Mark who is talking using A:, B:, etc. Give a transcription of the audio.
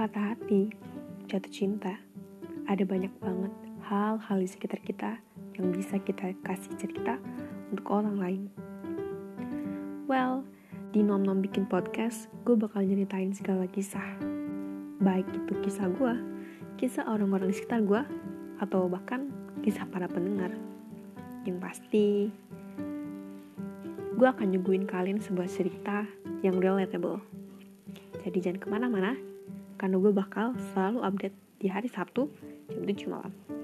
A: pasti, jatuh cinta. Ada banyak banget hal-hal di sekitar kita yang bisa kita kasih cerita untuk orang lain. Well, di Nom Nom Bikin Podcast, gue bakal nyeritain segala kisah. Baik itu kisah gue, kisah orang-orang di sekitar gue, atau bahkan kisah para pendengar. Yang pasti, gue akan nyuguhin kalian sebuah cerita yang relatable. Jadi jangan ke mana-mana, karena gue bakal selalu update di hari Sabtu jam 7 malam.